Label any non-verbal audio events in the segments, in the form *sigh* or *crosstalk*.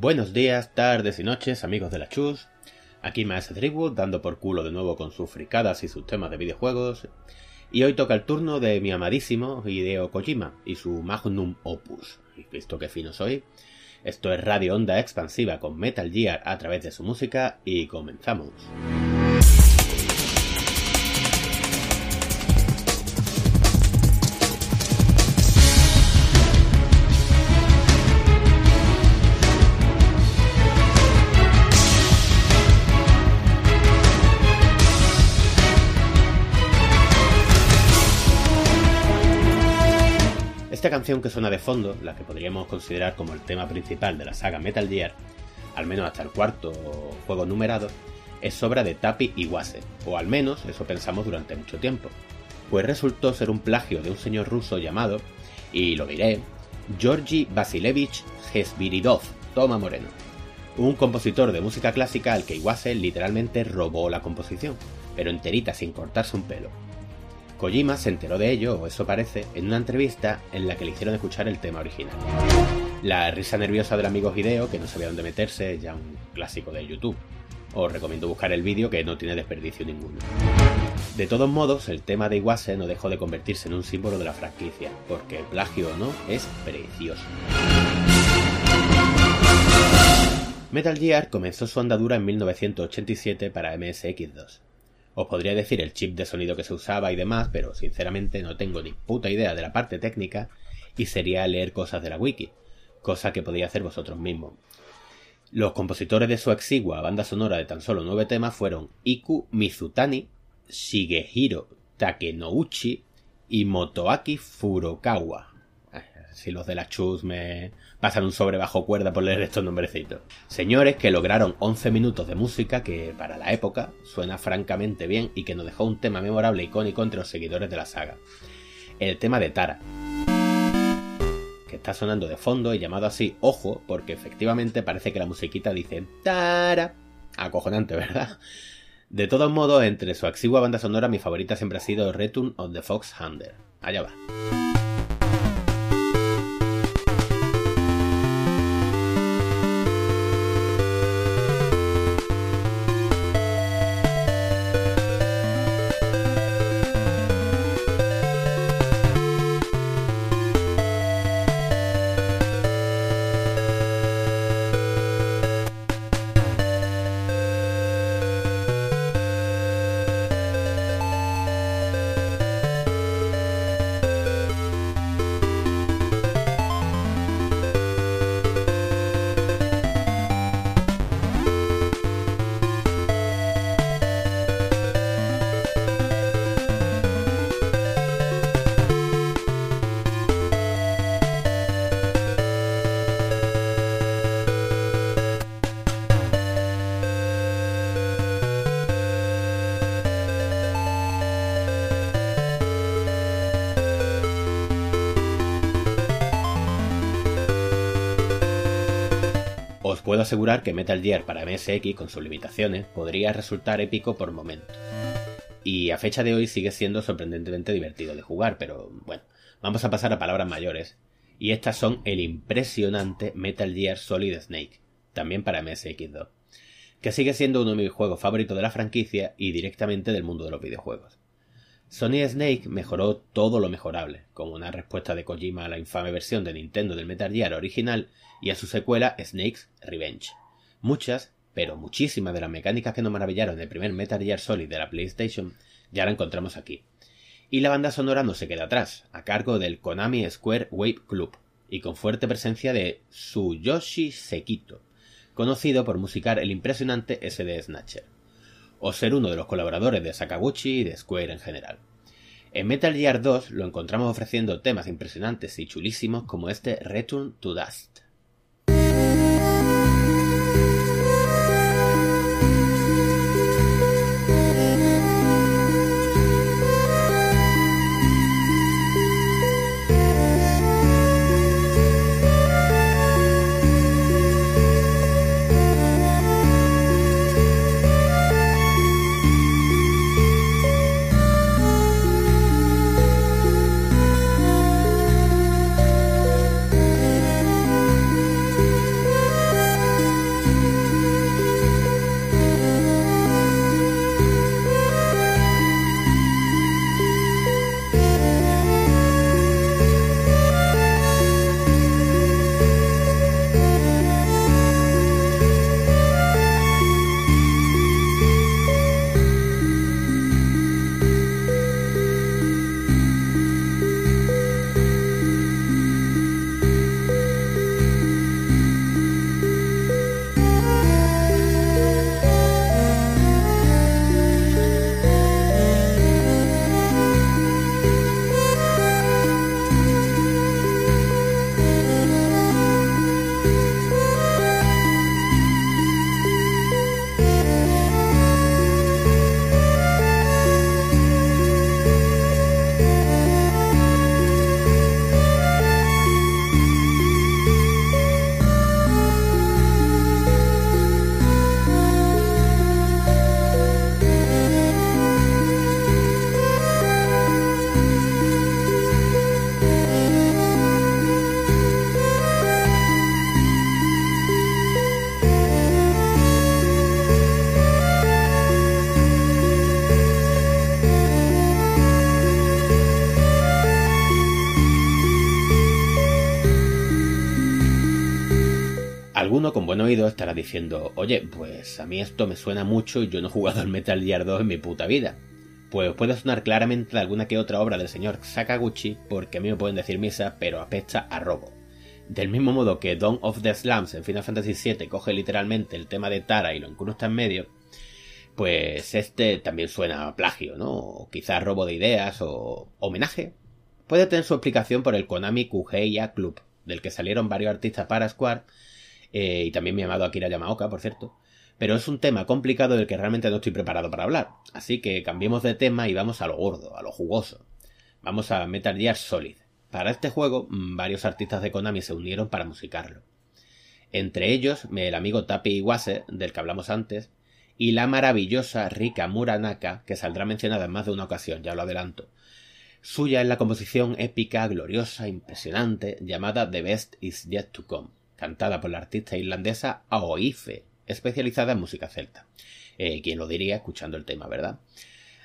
Buenos días, tardes y noches, amigos de la Chus. Aquí Maese Driftwood dando por culo de nuevo con sus fricadas y sus temas de videojuegos. Y hoy toca el turno de mi amadísimo Hideo Kojima y su magnum opus. ¿Visto qué fino soy? Esto es Radio Onda Expansiva con Metal Gear a través de su música y comenzamos. Canción que suena de fondo, la que podríamos considerar como el tema principal de la saga Metal Gear, al menos hasta el cuarto juego numerado, es obra de Tapi Iwase, o al menos eso pensamos durante mucho tiempo, pues resultó ser un plagio de un señor ruso llamado, y lo diré, Georgi Vasilevich Hesbiridov, Toma Moreno, un compositor de música clásica al que Iwase literalmente robó la composición, pero enterita sin cortarse un pelo. Kojima se enteró de ello, o eso parece, en una entrevista en la que le hicieron escuchar el tema original. La risa nerviosa del amigo Hideo, que no sabía dónde meterse, ya un clásico de YouTube. Os recomiendo buscar el vídeo que no tiene desperdicio ninguno. De todos modos, el tema de Iwase no dejó de convertirse en un símbolo de la franquicia, porque plagio o no, es precioso. Metal Gear comenzó su andadura en 1987 para MSX2. Os podría decir el chip de sonido que se usaba y demás, pero sinceramente no tengo ni puta idea de la parte técnica y sería leer cosas de la wiki, cosa que podía hacer vosotros mismos. Los compositores de su exigua banda sonora de tan solo nueve temas fueron Iku Mizutani, Shigehiro Takenouchi y Motoaki Furukawa. Si los de la Chus me pasan un sobre bajo cuerda por leer estos nombrecitos. Señores que lograron 11 minutos de música que para la época suena francamente bien y que nos dejó un tema memorable e icónico entre los seguidores de la saga. El tema de Tara. Que está sonando de fondo y llamado así Ojo porque efectivamente parece que la musiquita dice Tara. Acojonante, ¿verdad? De todos modos, entre su exigua banda sonora mi favorita siempre ha sido Return of the Fox Hunter. Allá va. Puedo asegurar que Metal Gear para MSX, con sus limitaciones, podría resultar épico por momentos. Y a fecha de hoy sigue siendo sorprendentemente divertido de jugar, pero bueno, vamos a pasar a palabras mayores. Y estas son el impresionante Metal Gear Solid Snake, también para MSX2, que sigue siendo uno de mis juegos favoritos de la franquicia y directamente del mundo de los videojuegos. Sony Snake mejoró todo lo mejorable, como una respuesta de Kojima a la infame versión de Nintendo del Metal Gear original y a su secuela Snake's Revenge. Muchas, pero muchísimas de las mecánicas que nos maravillaron en el primer Metal Gear Solid de la PlayStation ya la encontramos aquí. Y la banda sonora no se queda atrás, a cargo del Konami Square Wave Club, y con fuerte presencia de Tsuyoshi Sekito, conocido por musicar el impresionante SD Snatcher o ser uno de los colaboradores de Sakaguchi y de Square en general. En Metal Gear 2 lo encontramos ofreciendo temas impresionantes y chulísimos como este Return to Dust. Buen oído estará diciendo, oye, pues a mí esto me suena mucho y yo no he jugado al Metal Gear 2 en mi puta vida. Pues puede sonar claramente alguna que otra obra del señor Sakaguchi, porque a mí me pueden decir misa, pero apesta a robo. Del mismo modo que Dawn of the Slums en Final Fantasy VII coge literalmente el tema de Tara y lo incrusta en medio, pues este también suena a plagio, ¿no? O quizás robo de ideas o homenaje. Puede tener su explicación por el Konami Kuheiya Club, del que salieron varios artistas para Square, eh, y también mi amado Akira Yamaoka, por cierto. Pero es un tema complicado del que realmente no estoy preparado para hablar, así que cambiemos de tema y vamos a lo gordo, a lo jugoso. Vamos a Metal Gear Solid. Para este juego, mm, varios artistas de Konami se unieron para musicarlo. Entre ellos, el amigo Tapi Iwase, del que hablamos antes, y la maravillosa Rika Muranaka, que saldrá mencionada en más de una ocasión, ya lo adelanto. Suya es la composición épica, gloriosa, impresionante, llamada The Best Is Yet to Come, cantada por la artista irlandesa Aoife, especializada en música celta. Eh, ¿Quién lo diría escuchando el tema, verdad?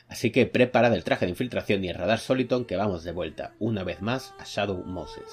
Así que prepara del traje de infiltración y el radar Soliton que vamos de vuelta una vez más a Shadow Moses.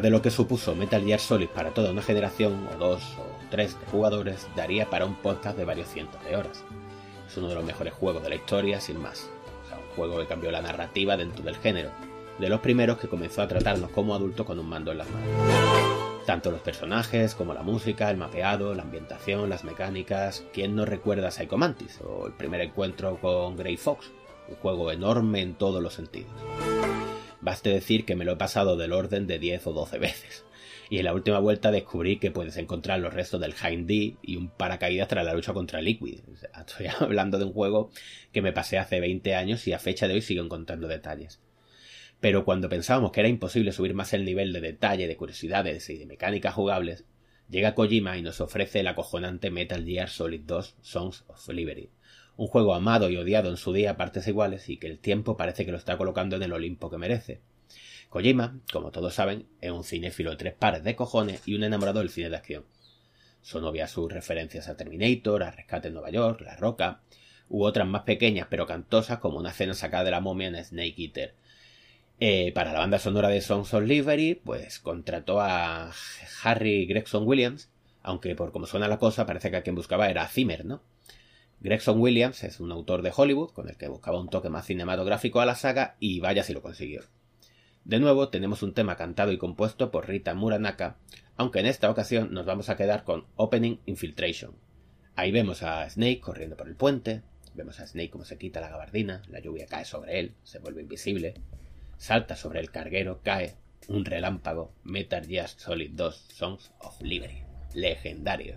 De lo que supuso Metal Gear Solid para toda una generación, o dos, o tres de jugadores, daría para un podcast de varios cientos de horas. Es uno de los mejores juegos de la historia, sin más. O sea, un juego que cambió la narrativa dentro del género, de los primeros que comenzó a tratarnos como adultos con un mando en las manos. Tanto los personajes como la música, el mapeado, la ambientación, las mecánicas. ¿Quién no recuerda a Psycho Mantis? O el primer encuentro con Grey Fox, un juego enorme en todos los sentidos. Baste decir que me lo he pasado del orden de 10 o 12 veces. Y en la última vuelta descubrí que puedes encontrar los restos del Hind D y un paracaídas tras la lucha contra Liquid. *laughs* estoy hablando de un juego que me pasé hace 20 años y a fecha de hoy sigo encontrando detalles. Pero cuando pensábamos que era imposible subir más el nivel de detalle, de curiosidades y de mecánicas jugables, llega Kojima y nos ofrece el acojonante Metal Gear Solid 2 Songs of Liberty, un juego amado y odiado en su día a partes iguales y que el tiempo parece que lo está colocando en el Olimpo que merece. Kojima, como todos saben, es un cinéfilo de tres pares de cojones y un enamorado del cine de acción. Son obvias sus referencias a Terminator, a Rescate en Nueva York, La Roca, u otras más pequeñas pero cantosas como una escena sacada de la momia en Snake Eater. Eh, para la banda sonora de Songs of Liberty, pues contrató a Harry Gregson Williams, aunque por como suena la cosa parece que a quien buscaba era Zimmer, ¿no? Gregson Williams es un autor de Hollywood con el que buscaba un toque más cinematográfico a la saga y vaya si lo consiguió. De nuevo tenemos un tema cantado y compuesto por Rita Muranaka, aunque en esta ocasión nos vamos a quedar con Opening Infiltration. Ahí vemos a Snake corriendo por el puente, vemos a Snake como se quita la gabardina, la lluvia cae sobre él, se vuelve invisible, salta sobre el carguero, cae, un relámpago, Metal Gear Solid 2 Songs of Liberty. Legendario.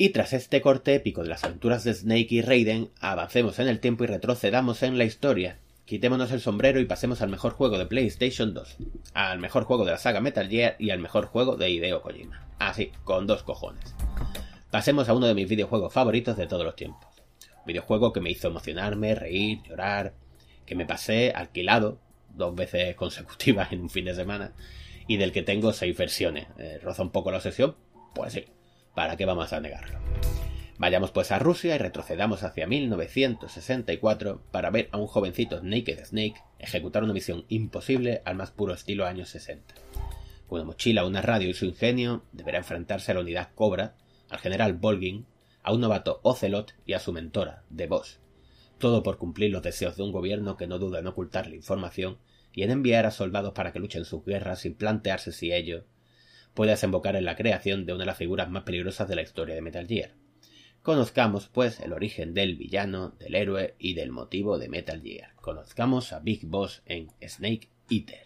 Y tras este corte épico de las aventuras de Snake y Raiden, avancemos en el tiempo y retrocedamos en la historia. Quitémonos el sombrero y pasemos al mejor juego de PlayStation 2, al mejor juego de la saga Metal Gear y al mejor juego de Hideo Kojima. Así, con dos cojones. Pasemos a uno de mis videojuegos favoritos de todos los tiempos. videojuego que me hizo emocionarme, reír, llorar, que me pasé alquilado dos veces *laughs* consecutivas en un fin de semana y del que tengo seis versiones. Eh, ¿Roza un poco la obsesión? Pues sí, ¿para qué vamos a negarlo? Vayamos pues a Rusia y retrocedamos hacia 1964 para ver a un jovencito Naked Snake ejecutar una misión imposible al más puro estilo años 60. Con una mochila, una radio y su ingenio, deberá enfrentarse a la unidad Cobra, al general Volgin, a un novato Ocelot y a su mentora, The Boss. Todo por cumplir los deseos de un gobierno que no duda en ocultar la información y en enviar a soldados para que luchen sus guerras sin plantearse si ello puede desembocar en la creación de una de las figuras más peligrosas de la historia de Metal Gear. Conozcamos, pues, el origen del villano, del héroe y del motivo de Metal Gear. Conozcamos a Big Boss en Snake Eater.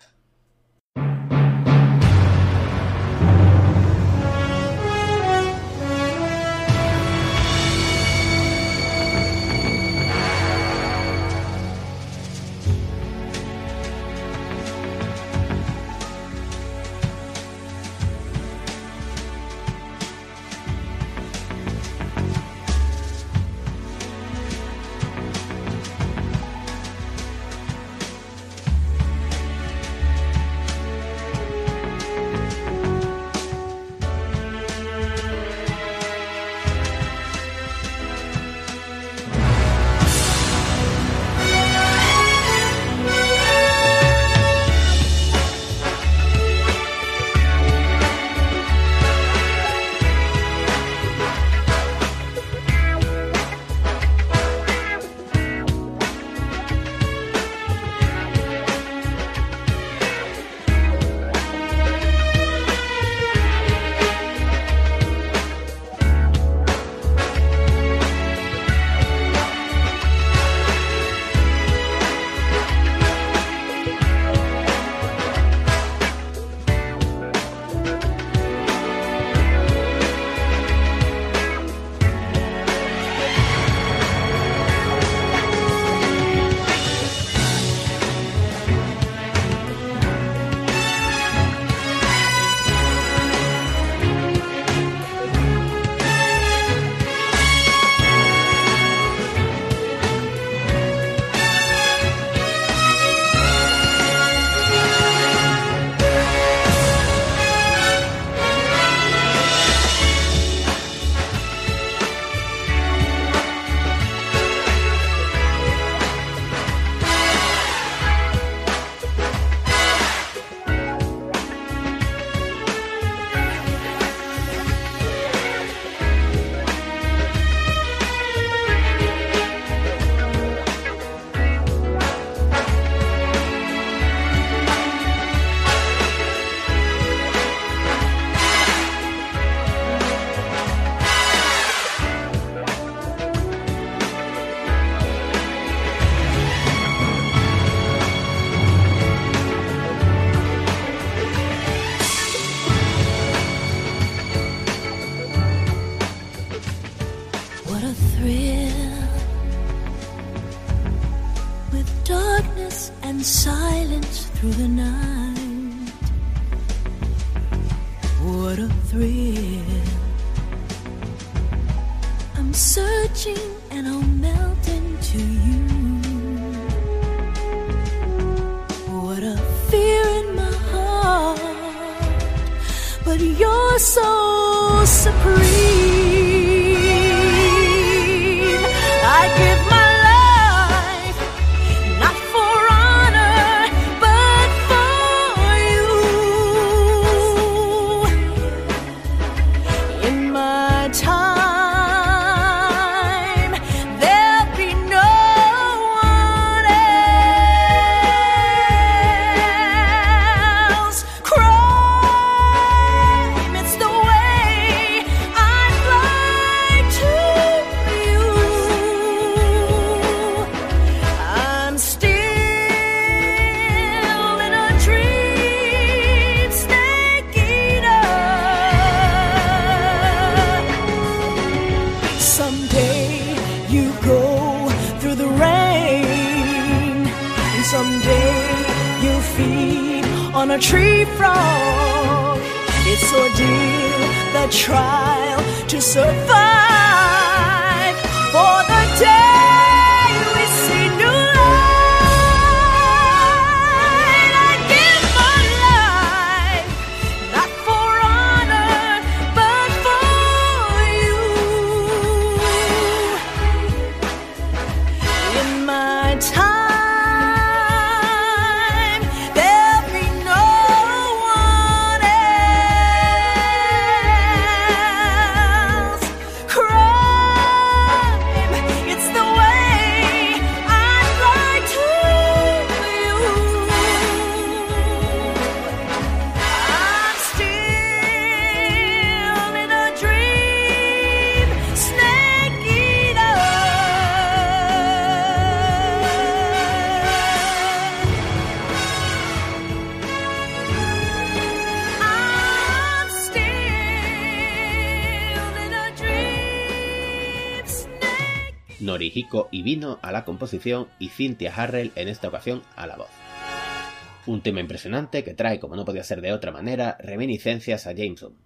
Someday you go through the rain, and someday you'll feed on a tree frog. It's ordeal, the trial to survive. Norihiko Ibino a la composición y Cynthia Harrell en esta ocasión a la voz. Un tema impresionante que trae, como no podía ser de otra manera, reminiscencias a Jameson,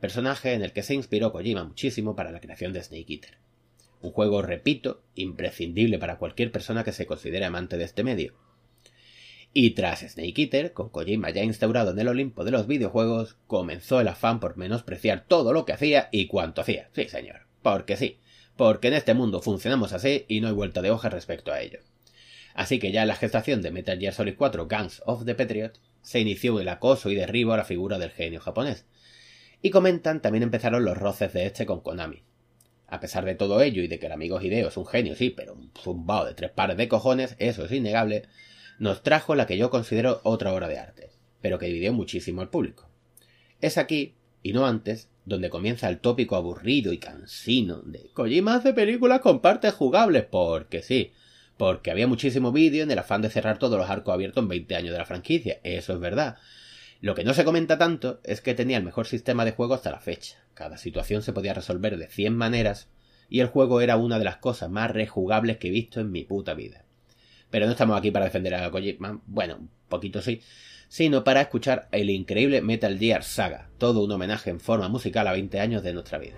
personaje en el que se inspiró Kojima muchísimo para la creación de Snake Eater. Un juego, repito, imprescindible para cualquier persona que se considere amante de este medio. Y tras Snake Eater, con Kojima ya instaurado en el Olimpo de los videojuegos, comenzó el afán por menospreciar todo lo que hacía y cuanto hacía. Sí, señor. Porque sí. Porque en este mundo funcionamos así y no hay vuelta de hoja respecto a ello. Así que ya en la gestación de Metal Gear Solid 4 Guns of the Patriot se inició el acoso y derribo a la figura del genio japonés. Y comentan también empezaron los roces de este con Konami, a pesar de todo ello y de que el amigo Hideo es un genio, sí, pero un zumbao de tres pares de cojones, eso es innegable, nos trajo la que yo considero otra obra de arte, pero que dividió muchísimo al público. Es aquí, y no antes, donde comienza el tópico aburrido y cansino de Kojima hace películas con partes jugables, porque sí, porque había muchísimo vídeo en el afán de cerrar todos los arcos abiertos en 20 años de la franquicia, eso es verdad, lo que no se comenta tanto es que tenía el mejor sistema de juego hasta la fecha. Cada situación se podía resolver de 100 maneras y el juego era una de las cosas más rejugables que he visto en mi puta vida. Pero no estamos aquí para defender a Kojima, bueno, un poquito sí, sino para escuchar el increíble Metal Gear Saga, todo un homenaje en forma musical a 20 años de nuestra vida.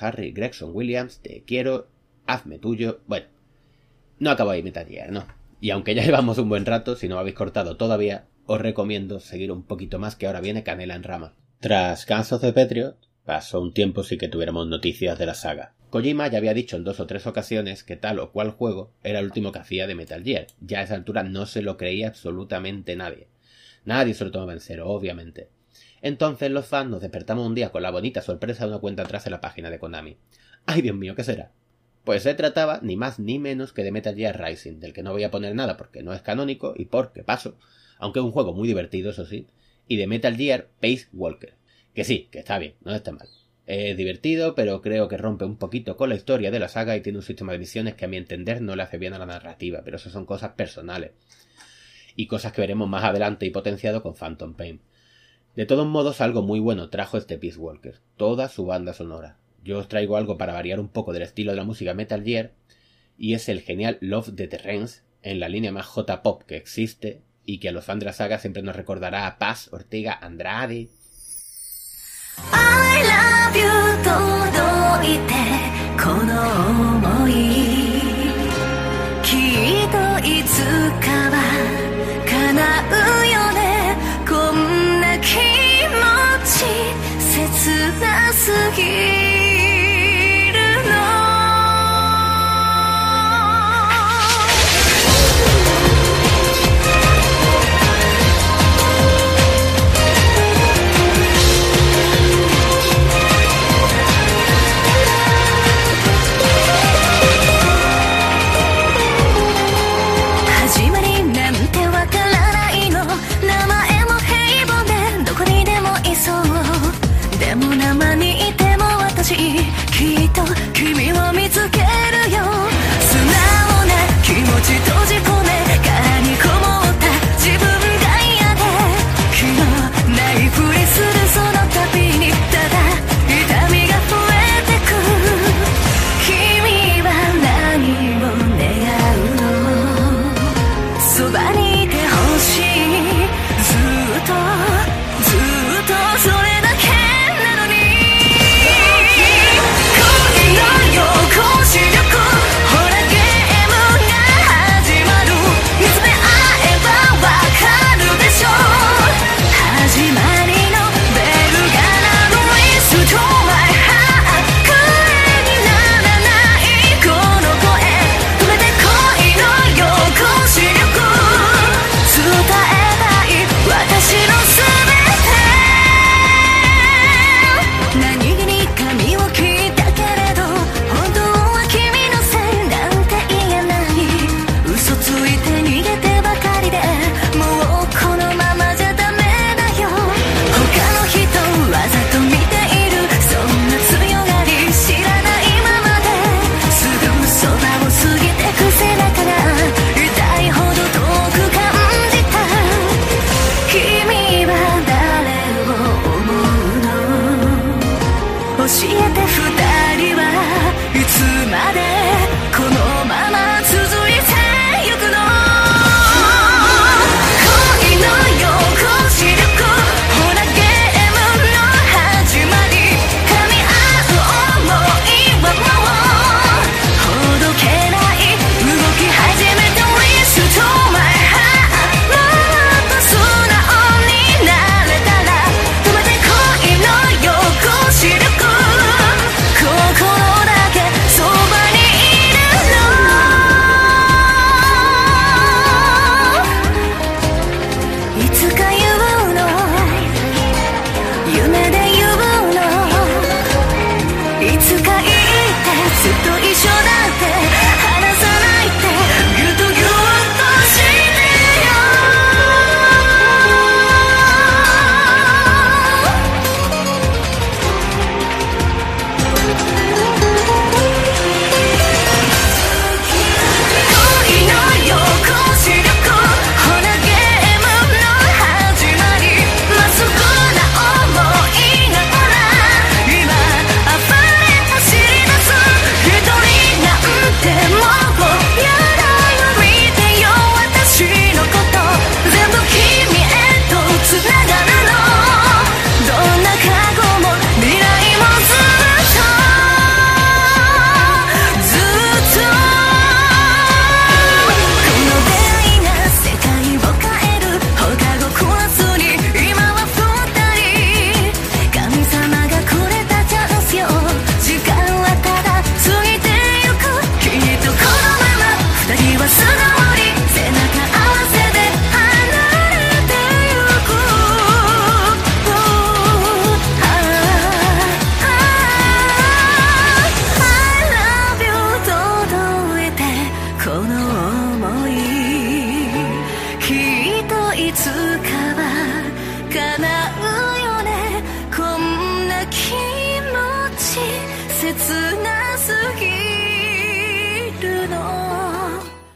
Harry Gregson Williams, te quiero, hazme tuyo. Bueno, no acabo ahí Metal Gear, no. Y aunque ya *laughs* llevamos un buen rato, si no habéis cortado todavía, os recomiendo seguir un poquito más que ahora viene Canela en Rama. Tras Guns of the Patriot, pasó un tiempo sin que tuviéramos noticias de la saga. Kojima ya había dicho en dos o tres ocasiones que tal o cual juego era el último que hacía de Metal Gear. Ya a esa altura no se lo creía absolutamente nadie. Nadie se lo tomaba en obviamente. Entonces los fans nos despertamos un día con la bonita sorpresa de una cuenta atrás en la página de Konami. ¡Ay, Dios mío, qué será! Pues se trataba ni más ni menos que de Metal Gear Rising, del que no voy a poner nada porque no es canónico y porque paso, aunque es un juego muy divertido, eso sí, y de Metal Gear Pace Walker. Que sí, que está bien, no está mal. Es divertido, pero creo que rompe un poquito con la historia de la saga y tiene un sistema de misiones que a mi entender no le hace bien a la narrativa, pero eso son cosas personales. Y cosas que veremos más adelante y potenciado con Phantom Pain. De todos modos, algo muy bueno trajo este Peace Walker, toda su banda sonora. Yo os traigo algo para variar un poco del estilo de la música Metal Gear, y es el genial Love the Terrence, en la línea más J-pop que existe, y que a los fans de la saga siempre nos recordará a Paz, Ortega, Andrade, 過ぎ 지도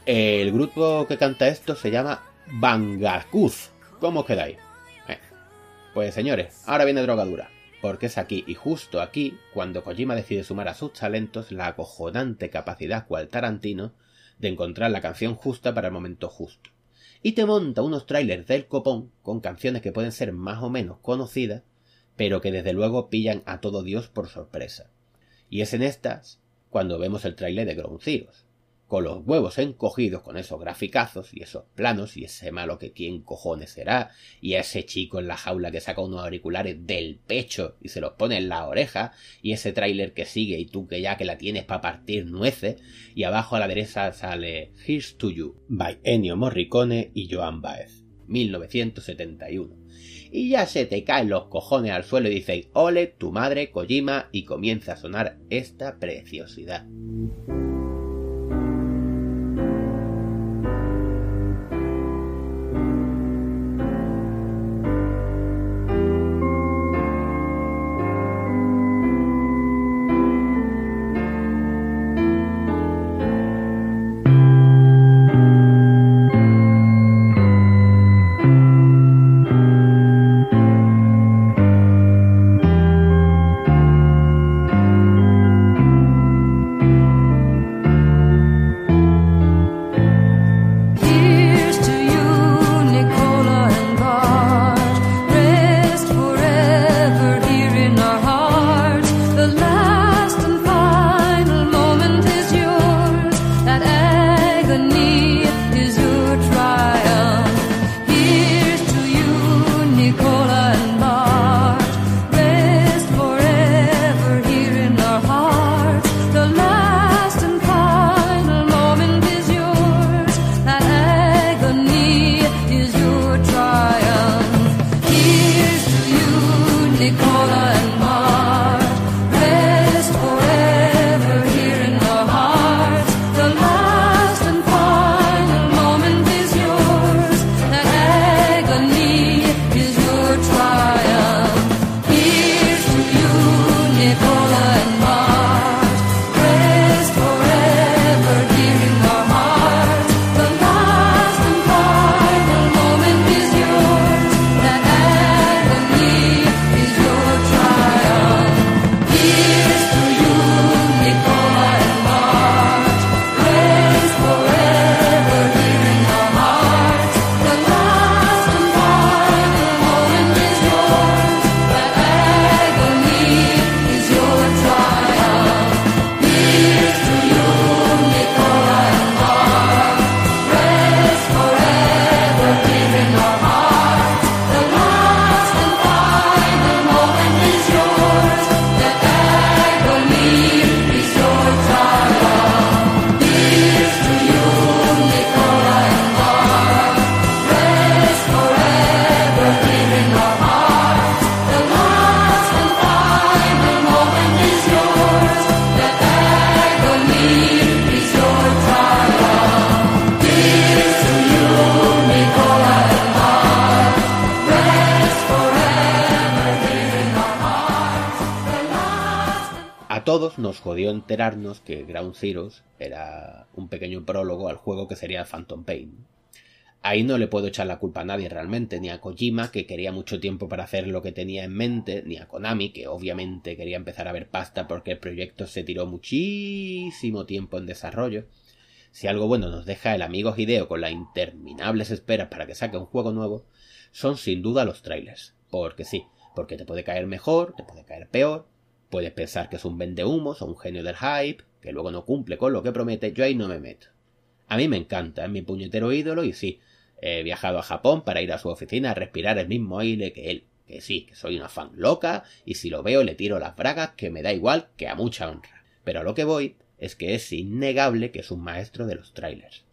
El grupo que canta esto se llama Bangakuz. ¿Cómo os quedáis? Eh, Pues señores, ahora viene drogadura. Porque es aquí y justo aquí cuando Kojima decide sumar a sus talentos la acojonante capacidad cual Tarantino de encontrar la canción justa para el momento justo. Y te monta unos trailers del copón con canciones que pueden ser más o menos conocidas, pero que desde luego pillan a todo Dios por sorpresa. Y es en estas cuando vemos el tráiler de Ground con los huevos encogidos con esos graficazos y esos planos y ese malo que quién cojones será y ese chico en la jaula que saca unos auriculares del pecho y se los pone en la oreja y ese tráiler que sigue y tú que ya que la tienes para partir nueces y abajo a la derecha sale Here's to You by Ennio Morricone y Joan Baez 1971 y ya se te caen los cojones al suelo y dices ole tu madre Kojima y comienza a sonar esta preciosidad jodió enterarnos que Ground Zeroes era un pequeño prólogo al juego que sería Phantom Pain. Ahí no le puedo echar la culpa a nadie realmente, ni a Kojima, que quería mucho tiempo para hacer lo que tenía en mente, ni a Konami, que obviamente quería empezar a ver pasta porque el proyecto se tiró muchísimo tiempo en desarrollo. Si algo bueno nos deja el amigo Hideo con las interminables esperas para que saque un juego nuevo, son sin duda los trailers. Porque sí, porque te puede caer mejor, te puede caer peor, puedes pensar que es un vendehumos o un genio del hype, que luego no cumple con lo que promete, yo ahí no me meto. A mí me encanta, es mi puñetero ídolo y sí, he viajado a Japón para ir a su oficina a respirar el mismo aire que él. Que sí, que soy una fan loca y si lo veo le tiro las bragas que me da igual que a mucha honra. Pero a lo que voy es que es innegable que es un maestro de los trailers.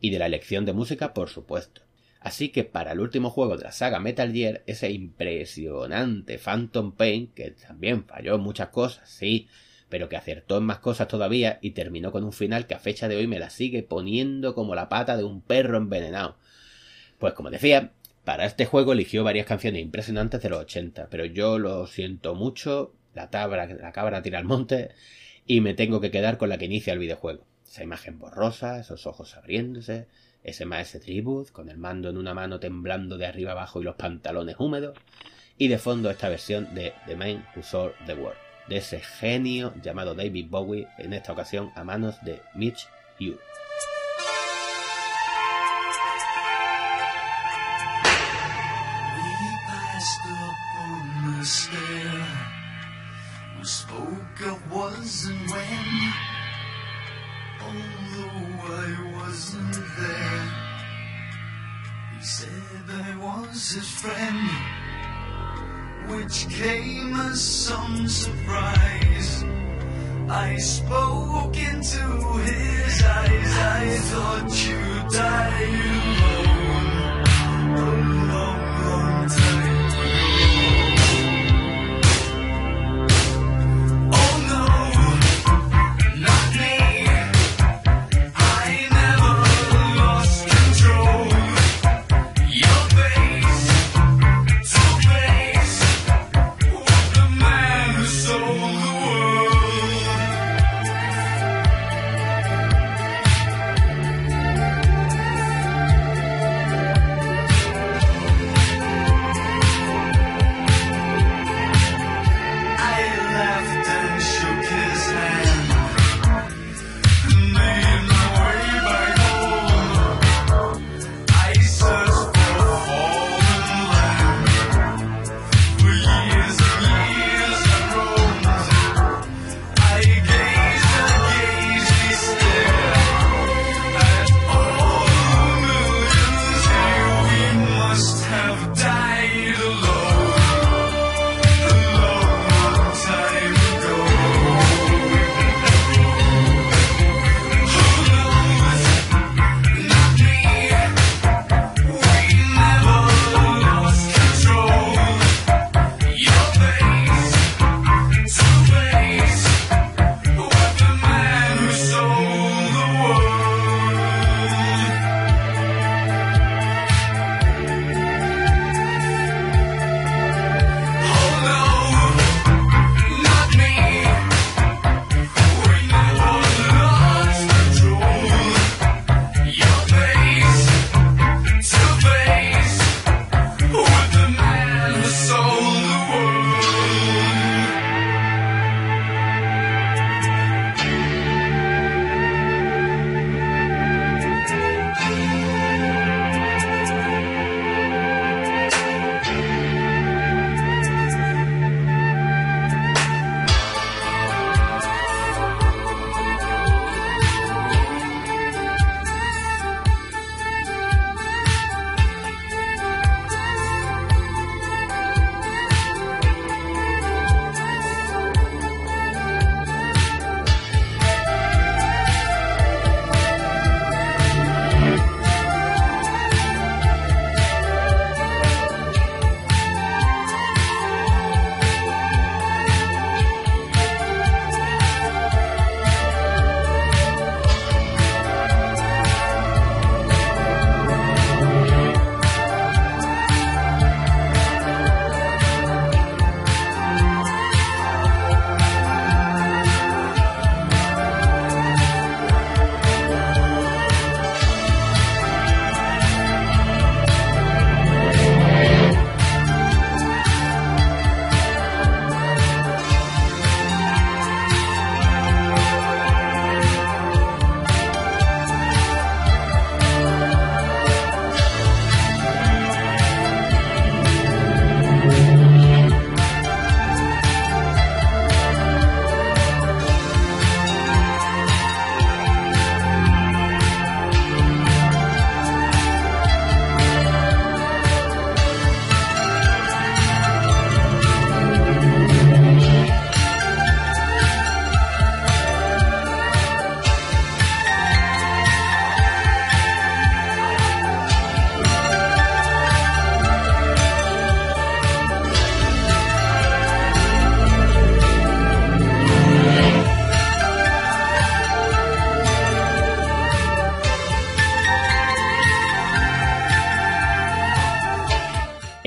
Y de la elección de música, por supuesto. Así que para el último juego de la saga Metal Gear, ese impresionante Phantom Pain, que también falló en muchas cosas, sí, pero que acertó en más cosas todavía y terminó con un final que a fecha de hoy me la sigue poniendo como la pata de un perro envenenado. Pues como decía, Para este juego eligió varias canciones impresionantes de los 80, pero yo lo siento mucho, la, tabra, la cabra tira al monte y me tengo que quedar con la que inicia el videojuego. Esa imagen borrosa, esos ojos abriéndose, ese maese tribut con el mando en una mano temblando de arriba abajo y los pantalones húmedos, y de fondo esta versión de The Man Who Saw the World, de ese genio llamado David Bowie, en esta ocasión a manos de Mitch Yu. Surprise. I spoke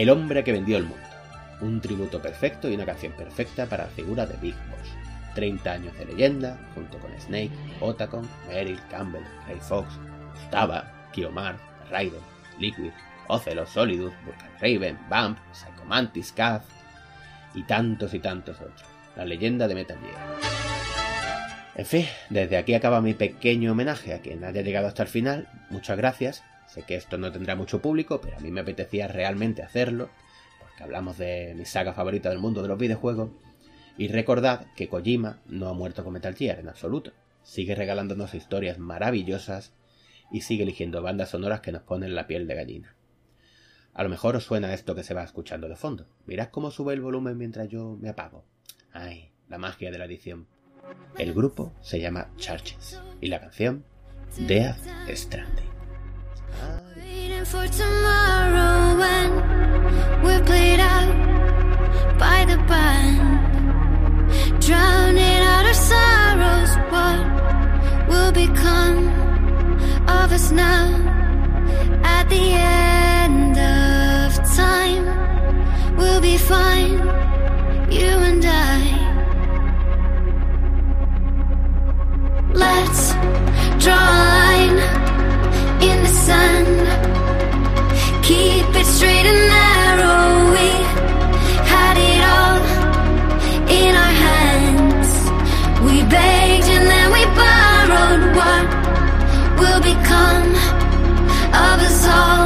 El hombre que vendió el mundo. Un tributo perfecto y una canción perfecta para la figura de Big Boss. 30 años de leyenda, junto con Snake, Otacon, Meryl, Campbell, Ray Fox, Gustava, Kiomar, Raiden, Liquid, Ocelot, Solidus, Vulcan Raven, Bump, Psycho Mantis, Kaz y tantos y tantos otros. La leyenda de Metal Gear. En fin, desde aquí acaba mi pequeño homenaje a quien haya llegado hasta el final. Muchas gracias. Que esto no tendrá mucho público, pero a mí me apetecía realmente hacerlo, porque hablamos de mi saga favorita del mundo de los videojuegos. Y recordad que Kojima no ha muerto con Metal Gear en absoluto. Sigue regalándonos historias maravillosas y sigue eligiendo bandas sonoras que nos ponen la piel de gallina. A lo mejor os suena esto que se va escuchando de fondo. Mirad cómo sube el volumen mientras yo me apago. Ay, la magia de la edición. El grupo se llama Churches y la canción Death Stranding. Waiting for tomorrow when we're played out by the band. Drowning out our sorrows, what will become of us now? At the end of of us song